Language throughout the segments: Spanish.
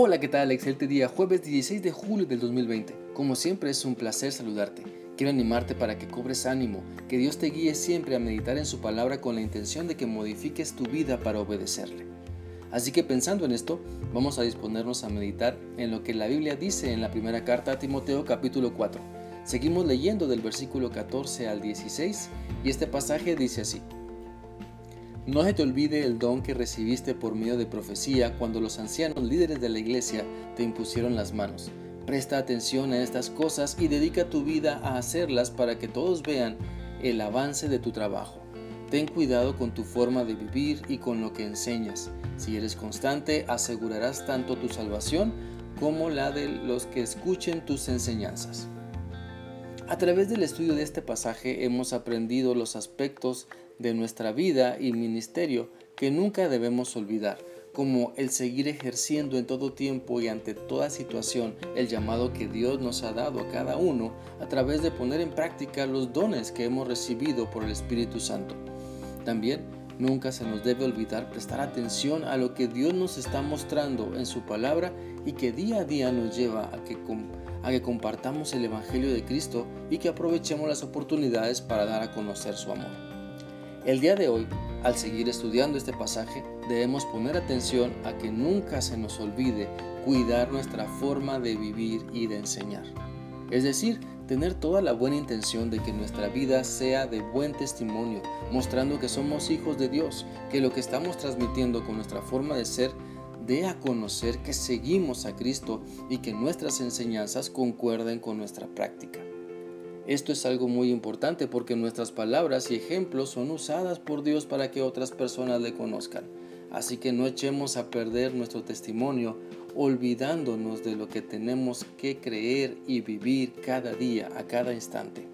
Hola, ¿qué tal? Excelente día, jueves 16 de julio del 2020. Como siempre es un placer saludarte. Quiero animarte para que cobres ánimo, que Dios te guíe siempre a meditar en su palabra con la intención de que modifiques tu vida para obedecerle. Así que pensando en esto, vamos a disponernos a meditar en lo que la Biblia dice en la primera carta a Timoteo capítulo 4. Seguimos leyendo del versículo 14 al 16 y este pasaje dice así. No se te olvide el don que recibiste por medio de profecía cuando los ancianos líderes de la iglesia te impusieron las manos. Presta atención a estas cosas y dedica tu vida a hacerlas para que todos vean el avance de tu trabajo. Ten cuidado con tu forma de vivir y con lo que enseñas. Si eres constante, asegurarás tanto tu salvación como la de los que escuchen tus enseñanzas. A través del estudio de este pasaje hemos aprendido los aspectos de nuestra vida y ministerio que nunca debemos olvidar, como el seguir ejerciendo en todo tiempo y ante toda situación el llamado que Dios nos ha dado a cada uno a través de poner en práctica los dones que hemos recibido por el Espíritu Santo. También nunca se nos debe olvidar prestar atención a lo que Dios nos está mostrando en su palabra y que día a día nos lleva a que, a que compartamos el Evangelio de Cristo y que aprovechemos las oportunidades para dar a conocer su amor. El día de hoy, al seguir estudiando este pasaje, debemos poner atención a que nunca se nos olvide cuidar nuestra forma de vivir y de enseñar. Es decir, tener toda la buena intención de que nuestra vida sea de buen testimonio, mostrando que somos hijos de Dios, que lo que estamos transmitiendo con nuestra forma de ser dé a conocer que seguimos a Cristo y que nuestras enseñanzas concuerden con nuestra práctica. Esto es algo muy importante porque nuestras palabras y ejemplos son usadas por Dios para que otras personas le conozcan. Así que no echemos a perder nuestro testimonio olvidándonos de lo que tenemos que creer y vivir cada día, a cada instante.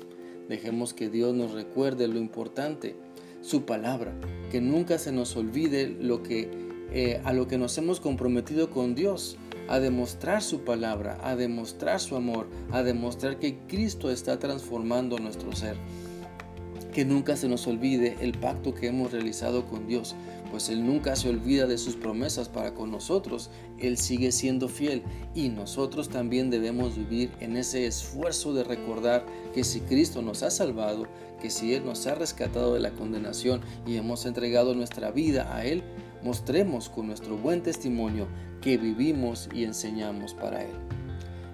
Dejemos que Dios nos recuerde lo importante, su palabra, que nunca se nos olvide lo que, eh, a lo que nos hemos comprometido con Dios a demostrar su palabra, a demostrar su amor, a demostrar que Cristo está transformando nuestro ser. Que nunca se nos olvide el pacto que hemos realizado con Dios, pues Él nunca se olvida de sus promesas para con nosotros. Él sigue siendo fiel y nosotros también debemos vivir en ese esfuerzo de recordar que si Cristo nos ha salvado, que si Él nos ha rescatado de la condenación y hemos entregado nuestra vida a Él, mostremos con nuestro buen testimonio que vivimos y enseñamos para Él.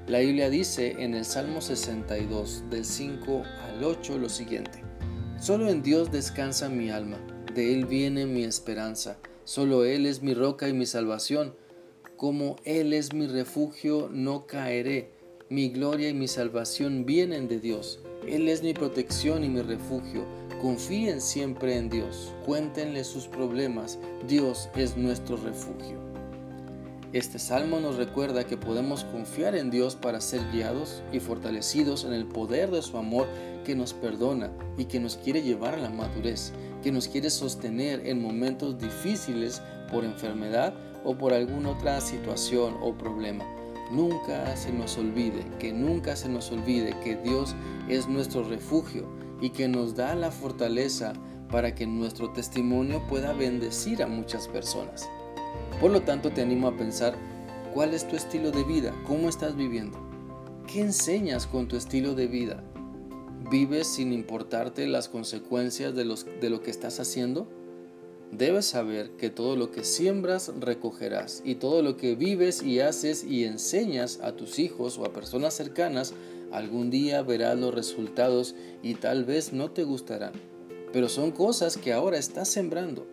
La Biblia dice en el Salmo 62 del 5 al 8 lo siguiente. Solo en Dios descansa mi alma, de Él viene mi esperanza, solo Él es mi roca y mi salvación. Como Él es mi refugio, no caeré. Mi gloria y mi salvación vienen de Dios. Él es mi protección y mi refugio. Confíen siempre en Dios. Cuéntenle sus problemas. Dios es nuestro refugio. Este salmo nos recuerda que podemos confiar en Dios para ser guiados y fortalecidos en el poder de su amor que nos perdona y que nos quiere llevar a la madurez, que nos quiere sostener en momentos difíciles por enfermedad o por alguna otra situación o problema. Nunca se nos olvide, que nunca se nos olvide que Dios es nuestro refugio y que nos da la fortaleza para que nuestro testimonio pueda bendecir a muchas personas. Por lo tanto, te animo a pensar cuál es tu estilo de vida, cómo estás viviendo, qué enseñas con tu estilo de vida. ¿Vives sin importarte las consecuencias de, de lo que estás haciendo? Debes saber que todo lo que siembras recogerás y todo lo que vives y haces y enseñas a tus hijos o a personas cercanas, algún día verás los resultados y tal vez no te gustarán. Pero son cosas que ahora estás sembrando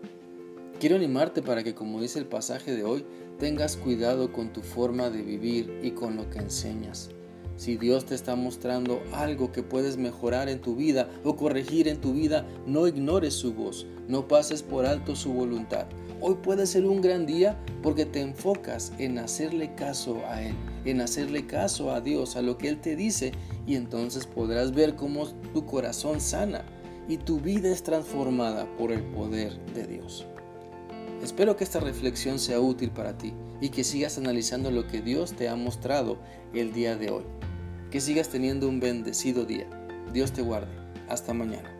Quiero animarte para que, como dice el pasaje de hoy, tengas cuidado con tu forma de vivir y con lo que enseñas. Si Dios te está mostrando algo que puedes mejorar en tu vida o corregir en tu vida, no ignores su voz, no pases por alto su voluntad. Hoy puede ser un gran día porque te enfocas en hacerle caso a Él, en hacerle caso a Dios, a lo que Él te dice, y entonces podrás ver cómo tu corazón sana y tu vida es transformada por el poder de Dios. Espero que esta reflexión sea útil para ti y que sigas analizando lo que Dios te ha mostrado el día de hoy. Que sigas teniendo un bendecido día. Dios te guarde. Hasta mañana.